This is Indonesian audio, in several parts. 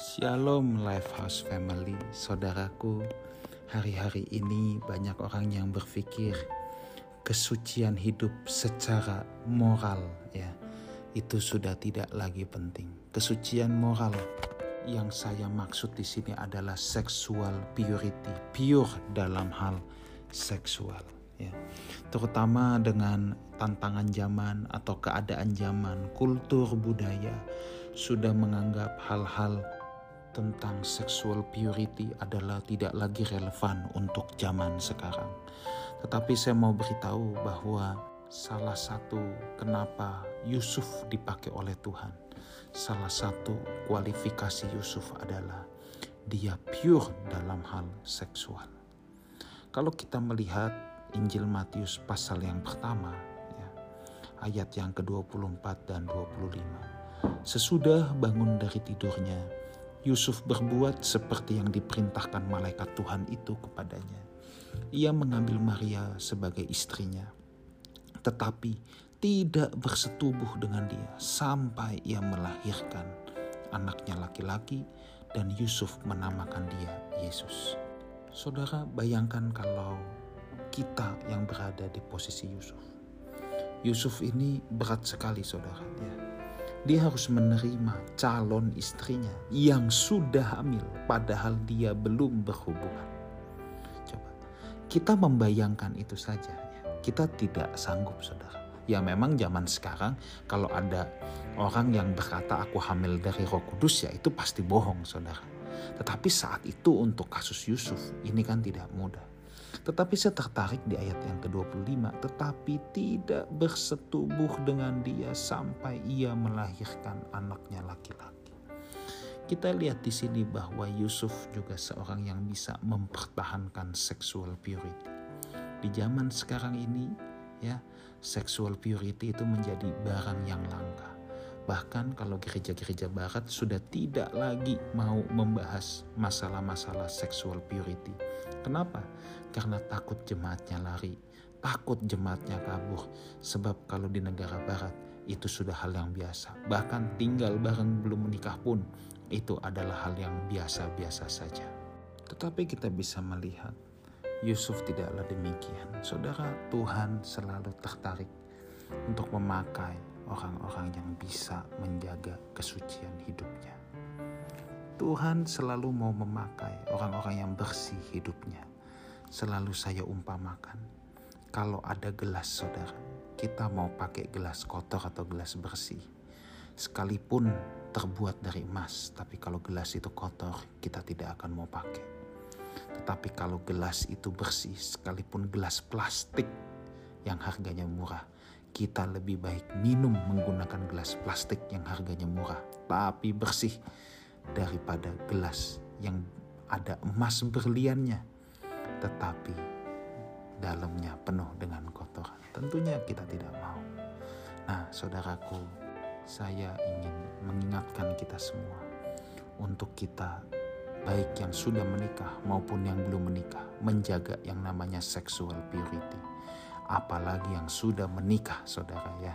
Shalom Lifehouse Family, saudaraku. Hari-hari ini banyak orang yang berpikir kesucian hidup secara moral ya itu sudah tidak lagi penting. Kesucian moral yang saya maksud di sini adalah sexual purity, pure dalam hal seksual ya. Terutama dengan tantangan zaman atau keadaan zaman, kultur budaya sudah menganggap hal-hal tentang sexual purity adalah tidak lagi relevan untuk zaman sekarang. Tetapi saya mau beritahu bahwa salah satu kenapa Yusuf dipakai oleh Tuhan, salah satu kualifikasi Yusuf adalah dia pure dalam hal seksual. Kalau kita melihat Injil Matius pasal yang pertama, ya, ayat yang ke-24 dan 25. Sesudah bangun dari tidurnya, Yusuf berbuat seperti yang diperintahkan malaikat Tuhan itu kepadanya. Ia mengambil Maria sebagai istrinya, tetapi tidak bersetubuh dengan dia sampai ia melahirkan anaknya laki-laki dan Yusuf menamakan dia Yesus. Saudara bayangkan kalau kita yang berada di posisi Yusuf. Yusuf ini berat sekali saudara ya dia harus menerima calon istrinya yang sudah hamil padahal dia belum berhubungan. Coba kita membayangkan itu saja ya. Kita tidak sanggup saudara. Ya memang zaman sekarang kalau ada orang yang berkata aku hamil dari roh kudus ya itu pasti bohong saudara. Tetapi saat itu untuk kasus Yusuf ini kan tidak mudah. Tetapi saya tertarik di ayat yang ke-25, tetapi tidak bersetubuh dengan dia sampai ia melahirkan anaknya laki-laki. Kita lihat di sini bahwa Yusuf juga seorang yang bisa mempertahankan sexual purity. Di zaman sekarang ini, ya, sexual purity itu menjadi barang yang langka. Bahkan kalau gereja-gereja barat sudah tidak lagi mau membahas masalah-masalah sexual purity. Kenapa? Karena takut jemaatnya lari, takut jemaatnya kabur. Sebab kalau di negara barat itu sudah hal yang biasa. Bahkan tinggal bareng belum menikah pun itu adalah hal yang biasa-biasa saja. Tetapi kita bisa melihat Yusuf tidaklah demikian. Saudara, Tuhan selalu tertarik untuk memakai orang-orang yang bisa menjaga kesucian hidupnya. Tuhan selalu mau memakai orang-orang yang bersih hidupnya. Selalu saya umpamakan, kalau ada gelas saudara, kita mau pakai gelas kotor atau gelas bersih. Sekalipun terbuat dari emas, tapi kalau gelas itu kotor, kita tidak akan mau pakai. Tetapi kalau gelas itu bersih, sekalipun gelas plastik yang harganya murah, kita lebih baik minum menggunakan gelas plastik yang harganya murah tapi bersih daripada gelas yang ada emas berliannya tetapi dalamnya penuh dengan kotoran. Tentunya kita tidak mau. Nah, saudaraku, saya ingin mengingatkan kita semua untuk kita baik yang sudah menikah maupun yang belum menikah menjaga yang namanya sexual purity apalagi yang sudah menikah saudara ya.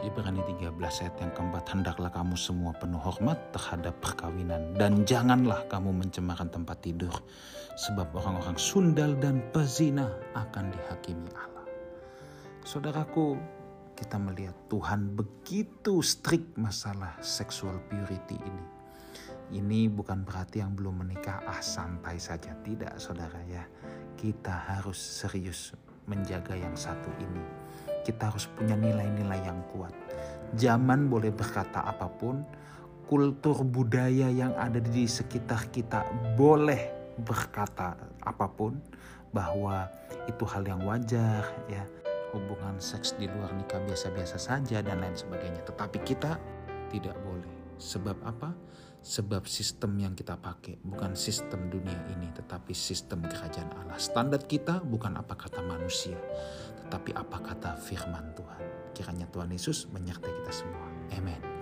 Ibrani 13 ayat yang keempat, hendaklah kamu semua penuh hormat terhadap perkawinan dan janganlah kamu mencemarkan tempat tidur sebab orang-orang sundal dan pezina akan dihakimi Allah. Saudaraku, kita melihat Tuhan begitu strict masalah sexual purity ini. Ini bukan berarti yang belum menikah ah santai saja, tidak saudara ya. Kita harus serius menjaga yang satu ini. Kita harus punya nilai-nilai yang kuat. Zaman boleh berkata apa pun, kultur budaya yang ada di sekitar kita boleh berkata apa pun bahwa itu hal yang wajar ya hubungan seks di luar nikah biasa-biasa saja dan lain sebagainya tetapi kita tidak boleh sebab apa Sebab sistem yang kita pakai bukan sistem dunia ini, tetapi sistem kerajaan Allah. Standar kita bukan apa kata manusia, tetapi apa kata firman Tuhan. Kiranya Tuhan Yesus menyertai kita semua. Amin.